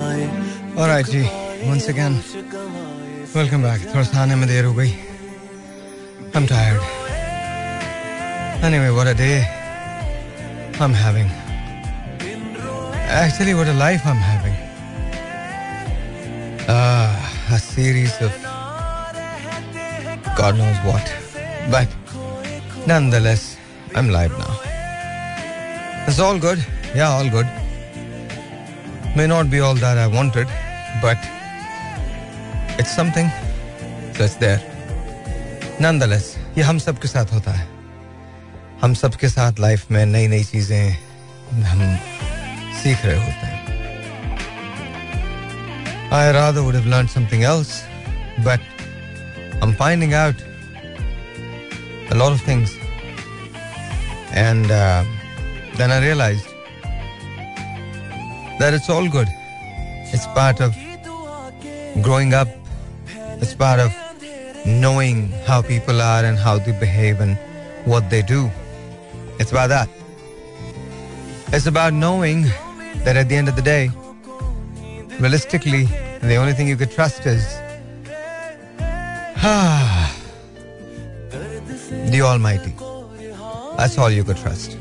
Alright जी, once again, welcome back. थोड़ा सा आने में देर हो गई. I'm tired. Anyway, what a day I'm having. Actually, what a life I'm having. Ah, a series of God knows what. But nonetheless, I'm live now. It's all good. Yeah, all good. May not be all that I wanted, but it's something. So it's there. Nonetheless, ये हम सब के साथ होता है हम सब के साथ लाइफ में नई नई चीज़ें हम सीख रहे होते हैं I rather would have learned something else, but I'm finding out a lot of things. And uh, then I realized that it's all good. It's part of growing up. It's part of knowing how people are and how they behave and what they do. It's about that. It's about knowing that at the end of the day, realistically, the only thing you could trust is the Almighty. That's all you could trust.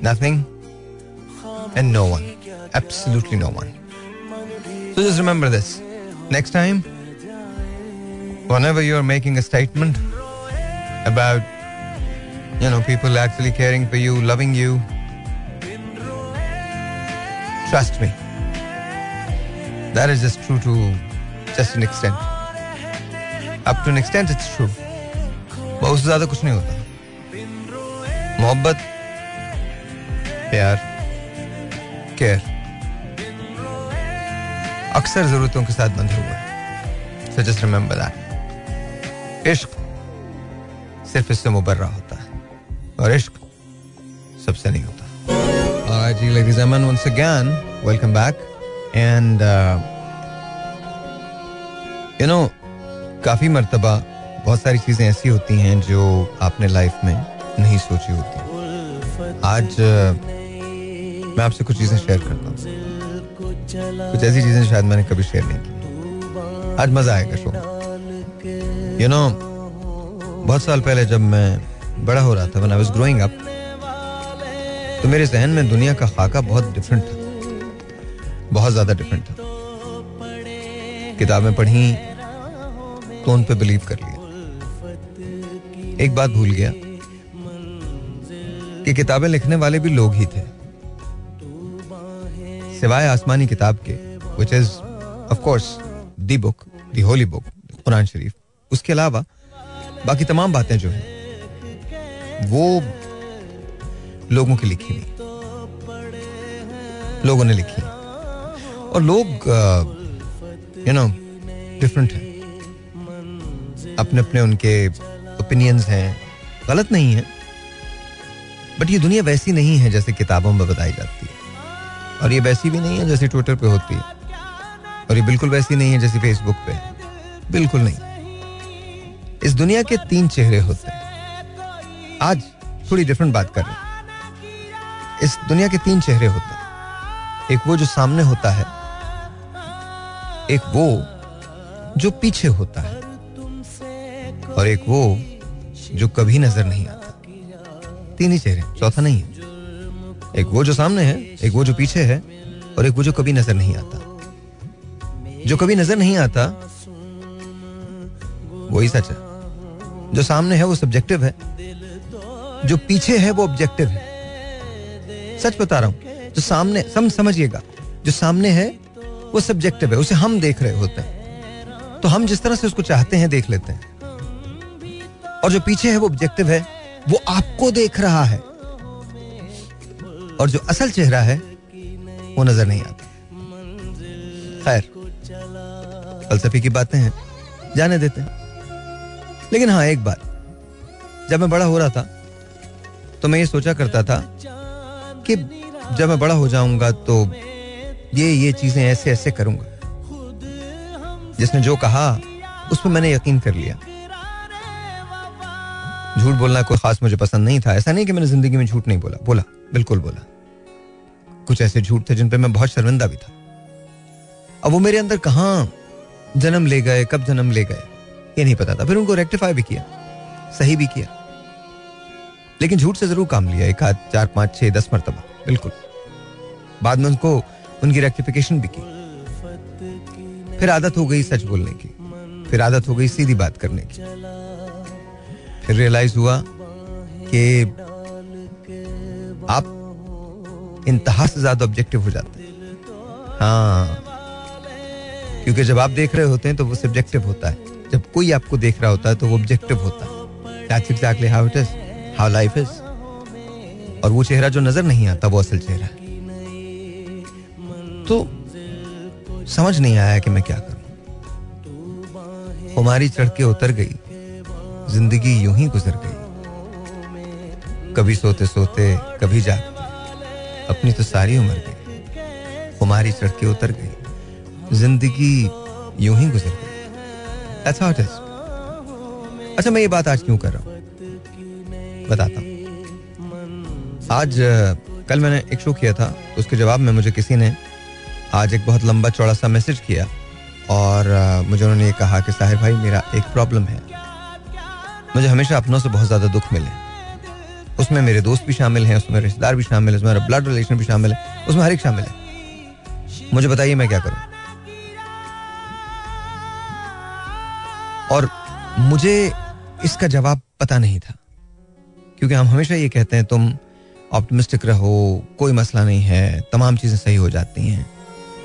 Nothing and no one Absolutely no one. So just remember this. Next time, whenever you're making a statement about, you know, people actually caring for you, loving you, trust me. That is just true to just an extent. Up to an extent, it's true. बहुत से ज्यादा कुछ नहीं होता मोहब्बत प्यार care अक्सर जरूरतों के साथ बंधे हुए। सो जस्ट रिमेंबर दैट इश्क सिर्फ़ इससे मुबर्रा होता है और इश्क सबसे नहीं होता। Alright, ladies and gentlemen, once again, welcome back. And uh, you काफ़ी मर्तबा बहुत सारी चीज़ें ऐसी होती हैं जो आपने लाइफ में नहीं सोची होती। आज uh, मैं आपसे कुछ चीज़ें शेयर करता हूँ। कुछ ऐसी चीज़ें शायद मैंने कभी शेयर नहीं की। आज मज़ा आएगा शो यू नो बहुत साल पहले जब मैं बड़ा हो रहा था, when I was growing up तो मेरे जहन में दुनिया का खाका बहुत डिफरेंट था। बहुत ज़्यादा डिफरेंट था। किताबें पढ़ी तो उन पे बिलीव कर लिया। एक बात भूल गया कि किताबें लिखने वाले भी लोग ही थे। सिवाय आसमानी किताब के which is of course the book the holy book Quran शरीफ उसके अलावा बाकी तमाम बातें जो हैं, वो लोगों की लिखी हुई लोगों ने लिखी। और लोग यू नो डिफरेंट हैं। अपने अपने उनके ओपिनियंस हैं। गलत नहीं है। बट ये दुनिया वैसी नहीं है जैसे किताबों में बताई जाती है। और ये वैसी भी नहीं है जैसी ट्विटर पे होती है। और ये बिल्कुल वैसी नहीं है जैसी फेसबुक पे। बिल्कुल नहीं। इस दुनिया के तीन चेहरे होते हैं। आज थोड़ी डिफरेंट बात कर रहे हैं। इस दुनिया के तीन चेहरे होते हैं। एक वो जो सामने होता है, एक वो जो पीछे होता है, और एक वो जो कभी नज़र नहीं आता। तीन ही चेहरे चौथा नहीं है। एक वो जो सामने है, एक वो जो पीछे है, और एक वो जो कभी नज़र नहीं आता। जो कभी नज़र नहीं आता, वही सच है। जो सामने है, वो सब्जेक्टिव है। जो पीछे है, वो ऑब्जेक्टिव है। सच बता रहा हूँ, जो सामने, सम समझिएगा, जो सामने है, वो सब्जेक्टिव है, उसे हम देख रहे होते हैं। तो हम जिस तरह से उसको चाहते हैं, देख लेते हैं। और जो पीछे है, वो ऑब्जेक्टिव है, वो आपको देख रहा है। और जो असल चेहरा है, वो नज़र नहीं आता। खैर, फलसफी की बातें हैं, जाने देते हैं। लेकिन हाँ एक बात। जब मैं बड़ा हो रहा था तो मैं ये सोचा करता था कि जब मैं बड़ा हो जाऊँगा तो ये ये चीज़ें ऐसे ऐसे करूँगा। जिसने जो कहा उस पर मैंने यकीन कर लिया। झूठ बोलना कोई खास मुझे पसंद नहीं था। ऐसा नहीं कि मैंने ज़िंदगी में झूठ नहीं बोला। बोला, बिल्कुल बोला। कुछ ऐसे झूठ थे जिन पे मैं बहुत शर्मिंदा भी था। अब वो मेरे अंदर कहाँ जन्म ले गए, कब जन्म ले गए, ये नहीं पता था। फिर उनको रेक्टिफाई भी किया, सही भी किया। लेकिन झूठ से ज़रूर काम लिया, एक आध, चार, पाँच, छह, दस मरतबा, बिल्कुल। बाद में उनको, उनकी रेक्टिफिकेशन भी की। फिर आदत हो गई सच बोलने की। फिर आदत हो गई सीधी बात करने की। फिर रियलाइज़ हुआ कि आप इंतहा से ज़्यादा ऑब्जेक्टिव हो जाते हैं। हाँ। क्योंकि जब आप देख रहे होते हैं तो वो सब्जेक्टिव होता है। जब कोई आपको देख रहा होता है तो वो ऑब्जेक्टिव होता है। दैट्स और वो चेहरा जो नज़र नहीं आता, वो असल चेहरा है। तो समझ नहीं आया कि मैं क्या करूँ। हमारी चढ़ के उतर गई। ज़िंदगी यूँ ही गुजर गई। कभी सोते सोते कभी जागते अपनी तो सारी उम्र गई। हमारी सड़कें उतर गई। ज़िंदगी यूँ ही गुजर गई। Is. अच्छा मैं ये बात आज क्यों कर रहा हूँ? बताता हूँ। आज कल मैंने एक शो किया था। तो उसके जवाब में मुझे किसी ने आज एक बहुत लंबा चौड़ा सा मैसेज किया और मुझे उन्होंने ये कहा कि, साहिर भाई, मेरा एक प्रॉब्लम है। मुझे हमेशा अपनों से बहुत ज़्यादा दुख मिले उसमें मेरे दोस्त भी शामिल हैं, उसमें रिश्तेदार भी शामिल है, उसमें मेरा ब्लड रिलेशन भी शामिल है, उसमें हर एक शामिल है। मुझे बताइए मैं क्या करूँ? और मुझे इसका जवाब पता नहीं था, क्योंकि हम हमेशा ये कहते हैं, तुम ऑप्टिमिस्टिक रहो, कोई मसला नहीं है, तमाम चीज़ें सही हो जाती हैं।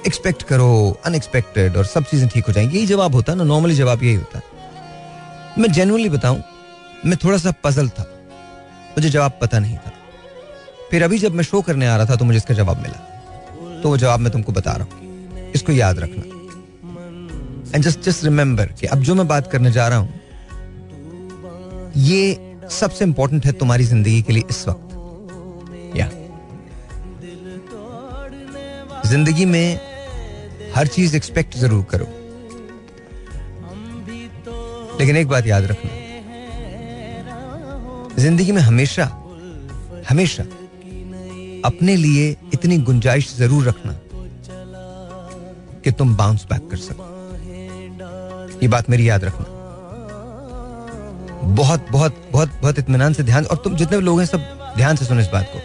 एक्सपेक्ट करो अनएक्सपेक्टेड और सब चीज़ें ठीक हो जाएँगी। यही जवाब होता है ना नॉर्मली जवाब यही होता। है मैं जेनुअनली बताऊँ, मैं थोड़ा सा पजल था। मुझे जवाब पता नहीं था। फिर अभी जब मैं शो करने आ रहा था तो मुझे इसका जवाब मिला। तो वो जवाब मैं तुमको बता रहा हूँ। इसको याद रखना। एंड जस्ट जस्ट रिमेंबर कि अब जो मैं बात करने जा रहा हूँ, ये सबसे इंपॉर्टेंट है तुम्हारी ज़िंदगी के लिए इस वक्त। या ज़िंदगी में हर चीज़ एक्सपेक्ट ज़रूर करो। लेकिन एक बात याद रखना। ज़िंदगी में हमेशा हमेशा अपने लिए इतनी गुंजाइश ज़रूर रखना कि तुम बाउंस बैक कर सको। ये बात मेरी याद रखना। बहुत बहुत बहुत बहुत इतमान से ध्यान, और तुम जितने लोग हैं सब ध्यान से सुनो इस बात को।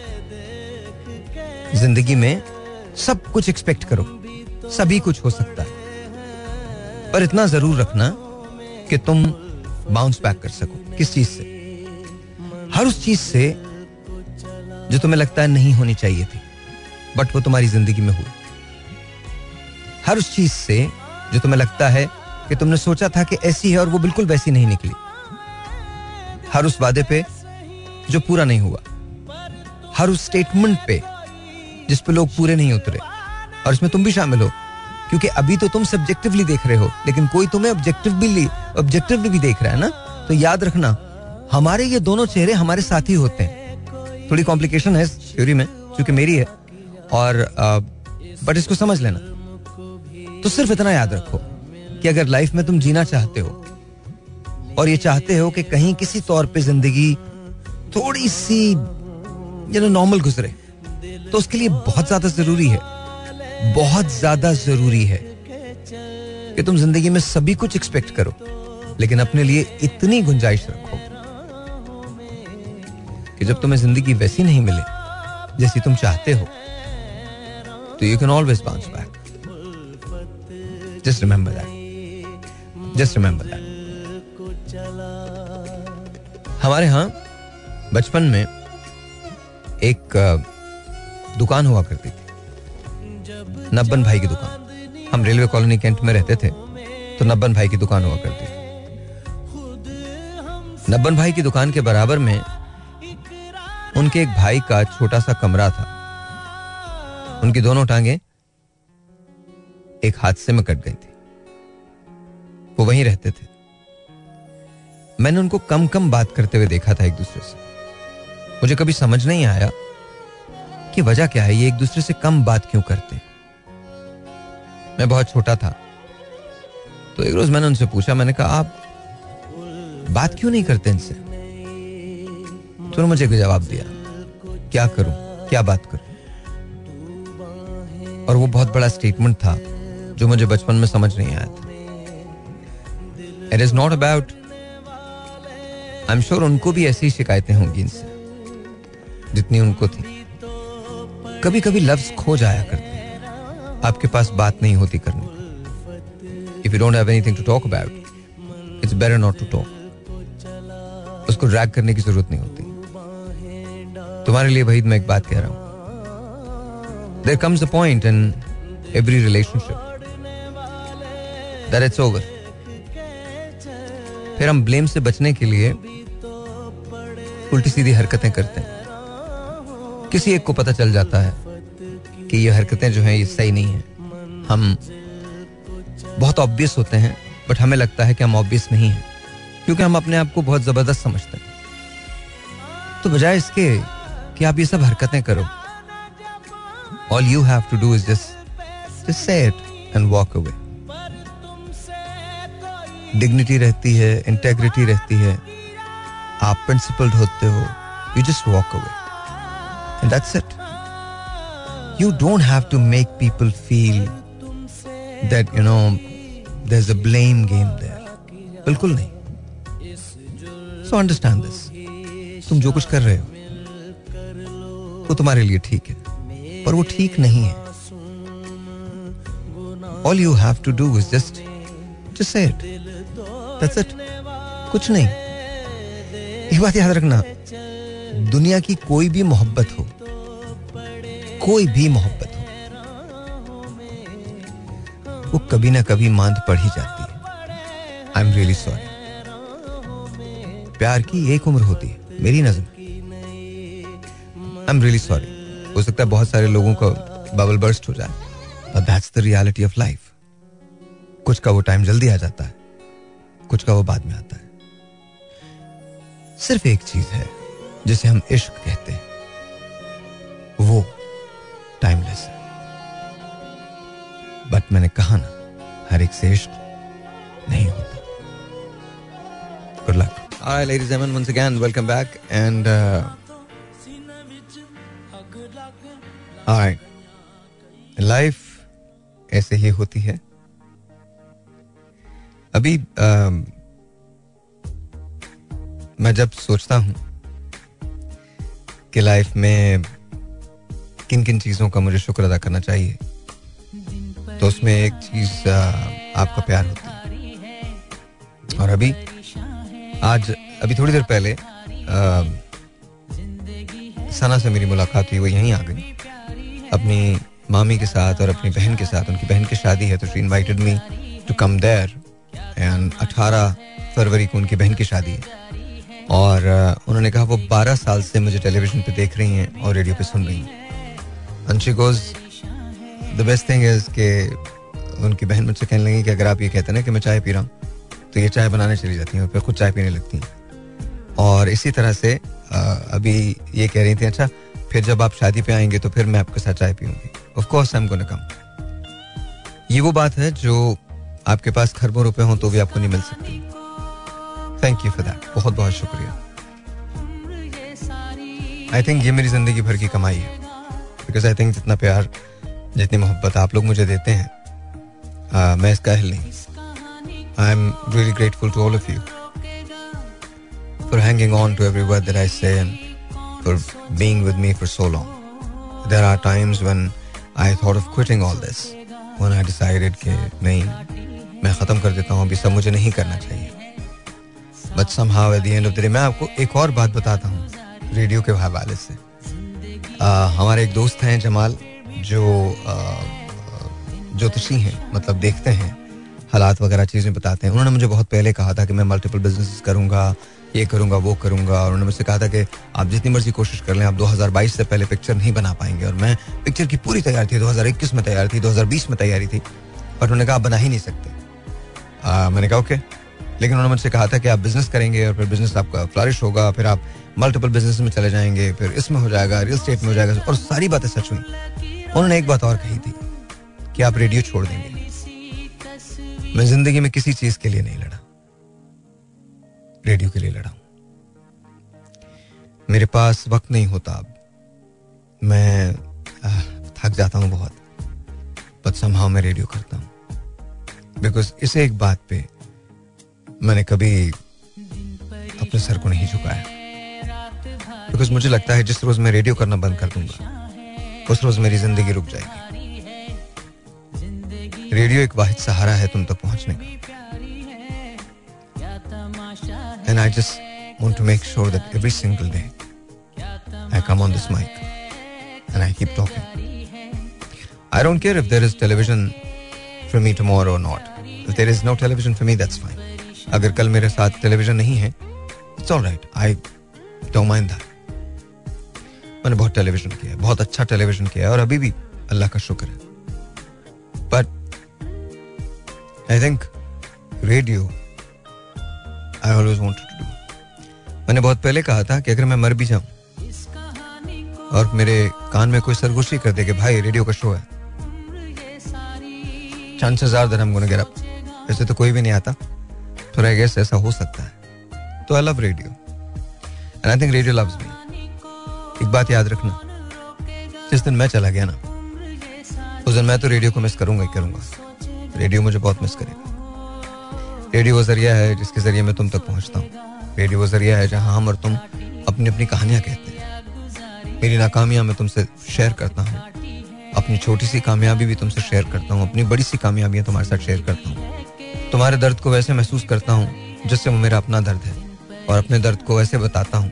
ज़िंदगी में सब कुछ एक्सपेक्ट करो, सभी कुछ हो सकता है। पर इतना ज़रूर रखना कि तुम बाउंस बैक कर सको, किस चीज़ से? हर उस चीज़ से जो तुम्हें लगता है नहीं होनी चाहिए थी बट वो तुम्हारी ज़िंदगी में हुई। हर उस चीज़ से जो तुम्हें लगता है कि तुमने सोचा था कि ऐसी है और वो बिल्कुल वैसी नहीं निकली। हर उस वादे पे जो पूरा नहीं हुआ। हर उस स्टेटमेंट पे जिस पे लोग पूरे नहीं उतरे। और इसमें तुम भी शामिल हो, क्योंकि अभी तो तुम सब्जेक्टिवली देख रहे हो, लेकिन कोई तुम्हें ऑब्जेक्टिवली ऑब्जेक्टिवली भी देख रहा है ना? तो याद रखना हमारे ये दोनों चेहरे हमारे साथ ही होते हैं। थोड़ी कॉम्प्लिकेशन है इस थ्योरी में, क्योंकि मेरी है। और बट इसको समझ लेना। तो सिर्फ़ इतना याद रखो कि अगर लाइफ में तुम जीना चाहते हो, और ये चाहते हो कि कहीं किसी तौर पे ज़िंदगी थोड़ी सी नॉर्मल गुजरे तो उसके लिए बहुत ज़्यादा ज़रूरी है। बहुत ज़्यादा ज़रूरी है कि तुम ज़िंदगी में सभी कुछ एक्सपेक्ट करो, लेकिन अपने लिए इतनी गुंजाइश रखो। कि जब तुम्हें ज़िंदगी वैसी नहीं मिले, जैसी तुम चाहते हो तो you can always bounce back just remember that just remember that हमारे यहाँ बचपन में एक दुकान हुआ करती थी। नब्बन भाई की दुकान। हम रेलवे कॉलोनी कैंट में रहते थे तो नब्बन भाई की दुकान हुआ करती थी। नब्बन भाई की दुकान के बराबर में उनके एक भाई का छोटा सा कमरा था। उनकी दोनों टांगे एक हादसे में कट गई थी। वो वहीं रहते थे। मैंने उनको कम कम बात करते हुए देखा था एक दूसरे से। मुझे कभी समझ नहीं आया कि वजह क्या है, ये एक दूसरे से कम बात क्यों करते मैं बहुत छोटा था। तो एक रोज मैंने उनसे पूछा, मैंने कहा, आप बात क्यों नहीं करते इनसे? तो मुझे जवाब दिया। क्या करूँ? क्या बात करूँ? और वो बहुत बड़ा स्टेटमेंट था, जो मुझे बचपन में समझ नहीं आया था। It is not about I am sure उनको भी ऐसी शिकायतें होंगी इनसे, जितनी उनको थी। कभी कभी लफ्ज खो जाया करते आपके पास बात नहीं होती करने। If you don't have anything to talk about it's better not to talk उसको ड्रैग करने की ज़रूरत नहीं होती। तुम्हारे लिए वहीद मैं एक बात कह रहा हूँ। There comes a point in every relationship that it's over फिर हम ब्लेम से बचने के लिए उल्टी सीधी हरकतें करते हैं। किसी एक को पता चल जाता है कि ये हरकतें जो हैं, ये सही नहीं है। हम बहुत ऑब्वियस होते हैं बट हमें लगता है कि हम ऑब्वियस नहीं हैं, क्योंकि हम अपने आप को बहुत ज़बरदस्त समझते हैं। तो बजाय इसके कि आप ये सब हरकतें करो। All you have to do is just just say it and walk away dignity रहती है इंटेग्रिटी रहती है। आप प्रिंसिपल्ड होते हो you just walk away and that's it you don't have to make people feel that, you know, there's a blame game there. बिल्कुल नहीं। So understand this तुम जो कुछ कर रहे हो वो तुम्हारे लिए ठीक है, पर वो ठीक नहीं है। All you have to do is just just say that's it कुछ नहीं। एक बात याद रखना। दुनिया की कोई भी मोहब्बत हो, कोई भी मोहब्बत हो, वो कभी ना कभी मांद पड़ ही जाती है। आई एम रियली सॉरी प्यार की एक उम्र होती है। मेरी नज़र। आई एम रियली सॉरी हो सकता है बहुत सारे लोगों का बबल बर्स्ट हो जाए। But that's the reality of life कुछ का वो टाइम जल्दी आ जाता है। कुछ का वो बाद में आता है। सिर्फ़ एक चीज़ है जिसे हम इश्क कहते हैं। वो टाइमलेस है। बट मैंने कहा ना हर एक से इश्क नहीं होता। Good luck Alright, ladies and gentlemen, once again, welcome back. And life ऐसे ही होती है। अभी uh, मैं जब सोचता हूँ कि लाइफ में किन किन चीज़ों का मुझे शुक्र अदा करना चाहिए तो उसमें एक चीज़ आपका प्यार होता है। और अभी आज अभी थोड़ी देर पहले आ, सना से मेरी मुलाकात हुई वो यहीं आ गई। अपनी मामी के साथ और अपनी बहन के साथ, उनकी बहन की शादी है तो she invited me to come there and 18 फरवरी को उनकी बहन की शादी है। और उन्होंने कहा, वो 12 साल से मुझे टेलीविज़न पे देख रही हैं और रेडियो पे सुन रही हैं। And she goes the best thing is के उनकी बहन मुझसे कहने लगी कि अगर आप ये कहते ना कि मैं चाय पी रहा हूँ तो ये चाय बनाने चली जाती हैं, और फिर खुद चाय पीने लगती हैं। और इसी तरह से अभी ये कह रही थी अच्छा फिर जब आप शादी पे आएँगे तो फिर मैं आपके साथ चाय पीऊँगी। Of course I am gonna come ये वो बात है जो आपके पास खरबों रुपए हों तो भी आपको नहीं मिल सकती। थैंक यू फॉर दैट बहुत बहुत शुक्रिया। आई थिंक ये मेरी ज़िंदगी भर की कमाई है। बिकॉज़ आई थिंक जितना प्यार जितनी मोहब्बत आप लोग मुझे देते हैं uh, मैं इसका अहल नहीं। I am really grateful to all of you for hanging on to every word that I say and for being with me for so long there are times when I thought of quitting all this when I decided कि नहीं, मैं ख़त्म कर देता हूँ, अभी सब मुझे नहीं करना चाहिए। But somehow at the end of the day मैं आपको एक और बात बताता हूँ, रेडियो के हवाले से। हमारे एक दोस्त हैं जमाल, जो ज्योतिषी हैं मतलब देखते हैं, हालात वगैरह चीज़ें बताते हैं। उन्होंने मुझे बहुत पहले कहा था कि मैं मल्टीपल बिज़नेस करूँगा ये करूँगा वो करूँगा। और उन्होंने मुझसे कहा था कि आप जितनी मर्ज़ी कोशिश कर लें आप 2022 से पहले पिक्चर नहीं बना पाएँगे। और मैं पिक्चर की पूरी तैयारी थी 2021 में तैयारी थी 2020 में तैयारी थी पर उन्होंने कहा आप बना ही नहीं सकते। आ, मैंने कहा ओके। लेकिन उन्होंने मुझसे कहा था कि आप बिज़नेस करेंगे और फिर बिज़नेस आपका फ्लारिश होगा फिर आप मल्टीपल बिज़नेस में चले जाएँगे फिर इसमें हो जाएगा रियल स्टेट में हो जाएगा और सारी बातें सच हुई। उन्होंने एक बात और कही थी कि आप रेडियो छोड़ देंगे। मैं ज़िंदगी में किसी चीज़ के लिए नहीं लड़ा। रेडियो के लिए लड़ा हूँ। मेरे पास वक्त नहीं होता अब। मैं थक जाता हूँ बहुत बट समहाउ मैं रेडियो करता हूँ। बिकॉज़ इसे एक बात पे मैंने कभी अपने सर को नहीं झुकाया। बिकॉज़ मुझे लगता है जिस रोज मैं रेडियो करना बंद कर दूँगा, उस रोज मेरी ज़िंदगी रुक जाएगी। रेडियो एक वाहिद सहारा है तुम तक पहुँचने का। and I just want to make sure that every single day I come on this mic and I keep talking I don't care if there is television for me tomorrow not if there is no television for me that's fine अगर कल मेरे साथ television नहीं है it's all right I don't mind that मैंने बहुत television किया है बहुत अच्छा टेलीविजन किया है और अभी भी अल्लाह का शुक्र है but I think radio I always wanted to do मैंने बहुत पहले कहा था कि अगर मैं मर भी जाऊँ और मेरे कान में कोई सरगोशी कर दे कि भाई रेडियो का शो है chances are that I am get up ऐसे तो कोई भी नहीं आता। तो आई गेस ऐसा हो सकता है। तो I love radio and I think radio loves me एक बात याद रखना। जिस दिन मैं चला गया ना, उस दिन मैं तो रेडियो को मिस करूँगा ही करूँगा। रेडियो मुझे बहुत मिस करेगा। रेडियो ज़रिया है, जिसके ज़रिए मैं तुम तक पहुँचता हूँ। रेडियो वो ज़रिया है जहाँ हम और तुम अपनी अपनी कहानियाँ कहते हैं। मेरी नाकामियाँ मैं तुमसे शेयर करता हूँ। अपनी छोटी सी कामयाबी भी तुमसे शेयर करता हूँ। अपनी बड़ी सी कामयाबियाँ तुम्हारे साथ शेयर करता हूँ। तुम्हारे दर्द को वैसे महसूस करता हूँ, जिससे वो मेरा अपना दर्द है। और अपने दर्द को वैसे बताता हूँ,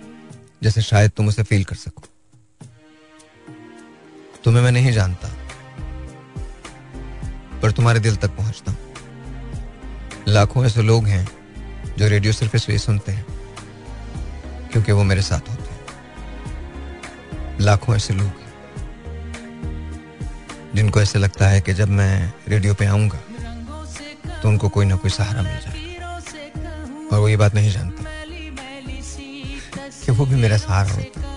जैसे शायद तुम उसे फील कर सको। तुम्हें मैं नहीं जानता, पर तुम्हारे दिल तक पहुँचता हूँ। लाखों ऐसे लोग हैं जो रेडियो सिर्फ़ इसलिए सुनते हैं, क्योंकि वो मेरे साथ होते हैं। लाखों ऐसे लोग जिनको ऐसे लगता है कि जब मैं रेडियो पे आऊँगा तो उनको कोई ना कोई सहारा मिल जाएगा। और वो ये बात नहीं जानते कि वो भी मेरा सहारा होता है।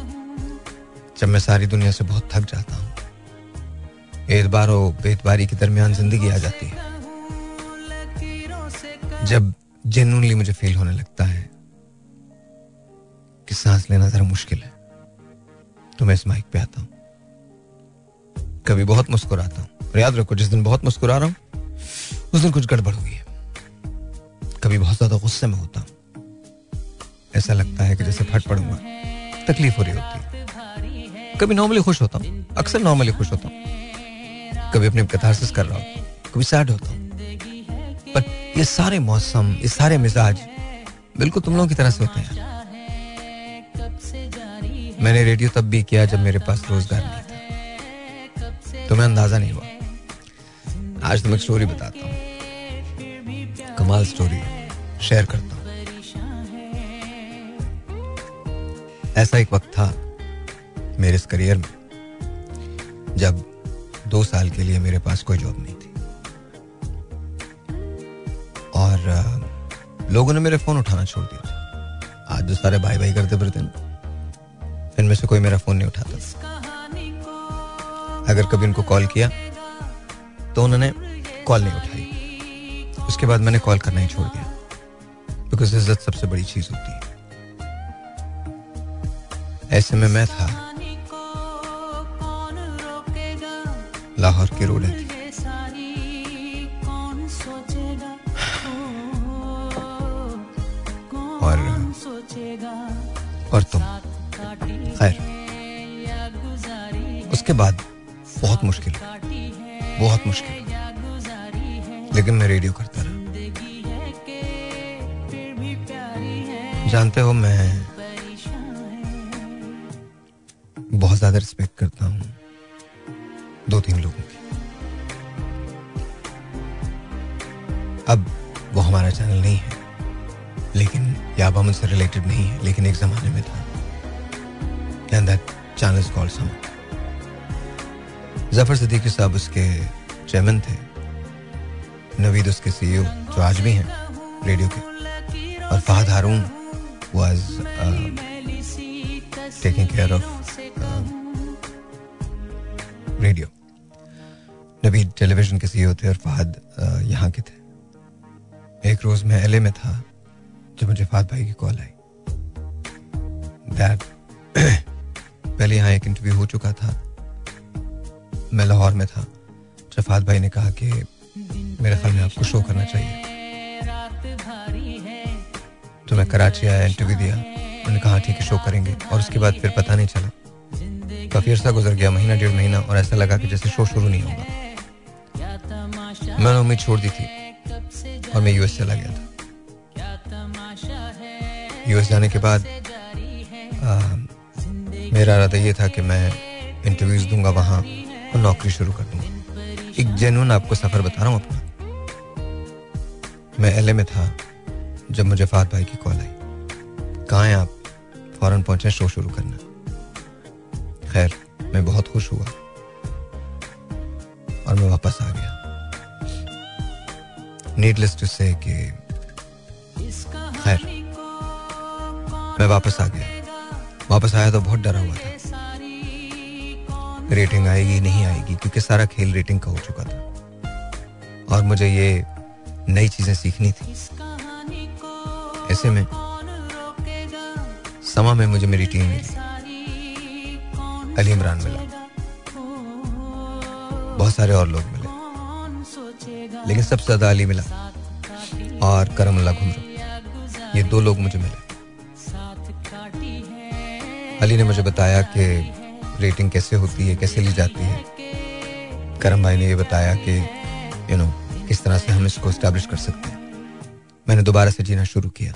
जब मैं सारी दुनिया से बहुत थक जाता हूँ एतबार और बेतबारी के दरमियान ज़िंदगी आ जाती है। जब जेनुअनली मुझे फील होने लगता है कि सांस लेना जरा मुश्किल है तो मैं इस माइक पे आता हूँ। कभी बहुत मुस्कुराता हूँ, और याद रखो, जिस दिन बहुत मुस्कुरा रहा हूँ, उस दिन कुछ गड़बड़ हुई है। कभी बहुत ज़्यादा गुस्से में होता हूँ। ऐसा लगता है कि जैसे फट पड़ूँगा, तकलीफ़ हो रही होती है। कभी नॉर्मली खुश होता हूँ, अक्सर नॉर्मली खुश होता हूँ। कभी अपने कथारसिस कर रहा हूँ, कभी सैड होता हूँ। पर ये सारे मौसम, ये सारे मिजाज बिल्कुल तुम लोगों की तरह से होते हैं। मैंने रेडियो तब भी किया जब मेरे पास रोज़गार नहीं था। तुम्हें अंदाज़ा नहीं हुआ। आज तुम्हें स्टोरी बताता हूँ। कमाल स्टोरी शेयर करता हूँ। ऐसा एक वक्त था मेरे इस करियर में, जब दो साल के लिए मेरे पास कोई जॉब नहीं थी। और लोगों ने मेरे फ़ोन उठाना छोड़ दिया। आज जो सारे भाई भाई करते फिरते ना इनमें से कोई मेरा फ़ोन नहीं उठाता। अगर कभी उनको कॉल किया तो उन्होंने कॉल नहीं उठाई। उसके बाद मैंने कॉल करना ही छोड़ दिया। बिकॉज़ इज़्ज़त सबसे बड़ी चीज़ होती है। ऐसे में मैं था। लाहौर की रोड थी और तुम। खैर, उसके बाद बहुत मुश्किल बहुत मुश्किल। लेकिन मैं रेडियो करता रहा। जानते हो, मैं बहुत ज़्यादा रिस्पेक्ट करता हूँ दो तीन लोगों की। अब वो हमारा चैनल नहीं है, लेकिन या अब हम उनसे रिलेटेड नहीं है, लेकिन एक जमाने में था। And that channel is called some Zafar Siddiqui sahab उसके चेयरमैन थे। नवीद उसके सीईओ जो आज भी हैं रेडियो के। और Fahad Haroon was taking care of radio Naveed television के सीईओ थे और फहद यहाँ के थे। एक रोज मैं एलए में था। जब मुझे फहद भाई की कॉल आई। दैट पहले यहाँ एक इंटरव्यू हो चुका था। मैं लाहौर में था फहद भाई ने कहा कि मेरे ख्याल में आपको शो करना चाहिए। तो मैं कराची आया इंटरव्यू दिया। उन्होंने कहा, ठीक है शो करेंगे। और उसके बाद फिर पता नहीं चला। काफ़ी अर्सा गुजर गया, महीना, डेढ़ महीना, और ऐसा लगा कि जैसे शो शुरू नहीं होगा। मैंने उम्मीद छोड़ दी थी और मैं यूएस चला गया था। यूएस जाने के बाद आ, मेरा इरादा ये था कि मैं इंटरव्यूज़ दूँगा वहाँ और नौकरी शुरू कर दूँगा। एक जेनुअन आपको सफ़र बता रहा हूँ अपना। मैं एल में था जब मुझे फात भाई की कॉल आई। कहाँ हैं आप? फ़ौरन पहुँचे शो शुरू करना। खैर मैं बहुत खुश हुआ और मैं वापस आ गया। नीडलेस टू से कि खैर मैं वापस आ गया। वापस आया तो बहुत डरा हुआ था। रेटिंग आएगी, नहीं आएगी, क्योंकि सारा खेल रेटिंग का हो चुका था। और मुझे ये नई चीज़ें सीखनी थी। ऐसे में समा में मुझे मेरी टीम मिली। अली इमरान मिला। बहुत सारे और लोग मिले। लेकिन सबसे ज़्यादा अली मिला और करम घुमरो। ये दो लोग मुझे मिले। अली ने मुझे बताया कि रेटिंग कैसे होती है, कैसे ली जाती है। करम भाई ने ये बताया कि यू नो किस तरह से हम इसको स्टैब्लिश कर सकते हैं। मैंने दोबारा से जीना शुरू किया।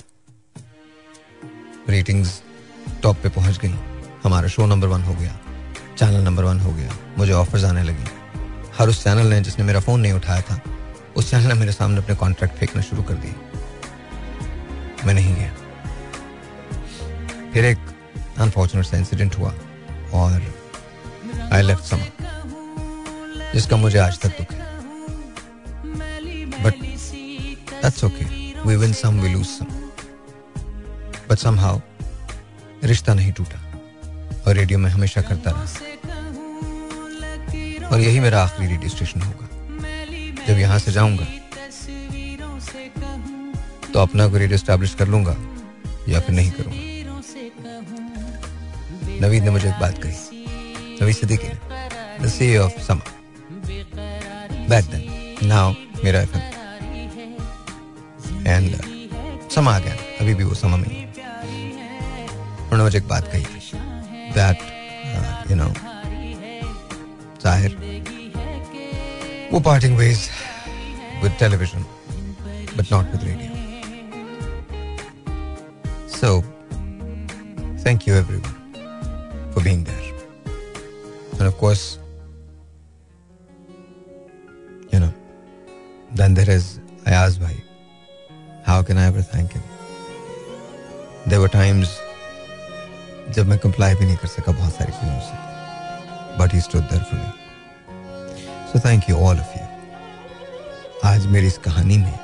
रेटिंग्स टॉप पे पहुँच गई। हमारा शो नंबर वन हो गया। चैनल नंबर वन हो गया। मुझे ऑफर्स आने लगी। हर उस चैनल ने जिसने मेरा फ़ोन नहीं उठाया था, उस चैनल ने मेरे सामने अपने कॉन्ट्रैक्ट फेंकना शुरू कर दिए। मैं नहीं गया। फिर एक अनफॉर्चुनेट सा इंसिडेंट हुआ और आई लेफ़्ट सम जिसका मुझे आज तक दुख है। But that's okay we win some we lose some but somehow रिश्ता नहीं टूटा और रेडियो में हमेशा करता रहा। और यही मेरा आखिरी रेडियो स्टेशन होगा। जब यहाँ से जाऊँगा तो अपना कोई रेडियो स्टैब्लिश कर लूँगा या फिर नहीं करूँगा। नवीद ने मुझे एक बात कही। नवीद सिद्दीकी ने। The C of Samaa back then now मेरा एफएम एंड समा आ गया। अभी भी वो समा में उन्होंने मुझे एक बात कही। दैट यू नो ज़ाहिर वो parting ways with television but not with radio so thank you everyone for being there. And of course, you know, then there is Ayaz Bhai. How can I ever thank him? There were times जब मैं comply भी नहीं कर सका बहुत सारी चीज़ों से but he stood there for me so thank you all of you आज मेरी इस कहानी में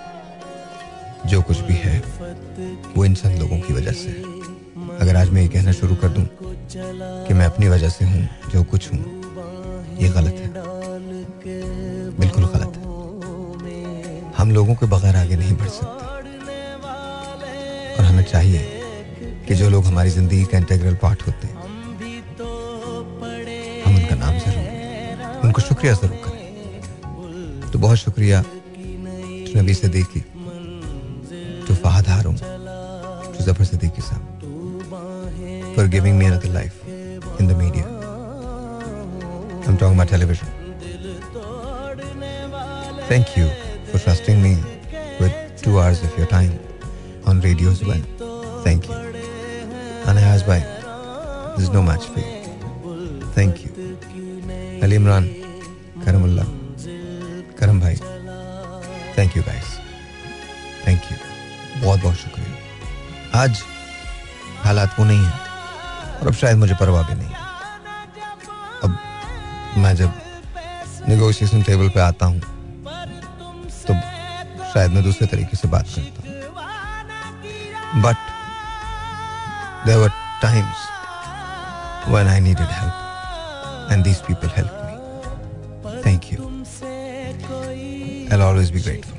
जो कुछ भी है वो इन चंद लोगों की वजह से है अगर आज मैं ये कहना शुरू कर दूँ कि मैं अपनी वजह से हूँ, जो कुछ हूँ। ये गलत है। बिल्कुल गलत है। हम लोगों के बगैर आगे नहीं बढ़ सकते। और हमें चाहिए कि जो लोग हमारी ज़िंदगी का इंटेग्रल पार्ट होते हैं, हम उनका नाम ज़रूर उनको शुक्रिया ज़रूर करें। तो बहुत शुक्रिया नबी सदीकी जो फहद हारून जो ज़फ़र सदीकी साहब for giving me another life in the media. I'm talking about television. Thank you for trusting me with two hours of your time on radio as well. Thank you. And Ayaz Bhai, there's no match for you. Thank you. Ali Imran, Karamullah, Karam Bhai. Thank you guys. Thank you. बहुत बहुत शुक्रिया आज हालात वो नहीं है और अब शायद मुझे परवाह भी नहीं अब मैं जब निगोशिएशन टेबल पे आता हूँ तो शायद मैं दूसरे तरीके से बात करता हूँ but were times when I needed help and these people helped me. Thank you. I'll always be grateful.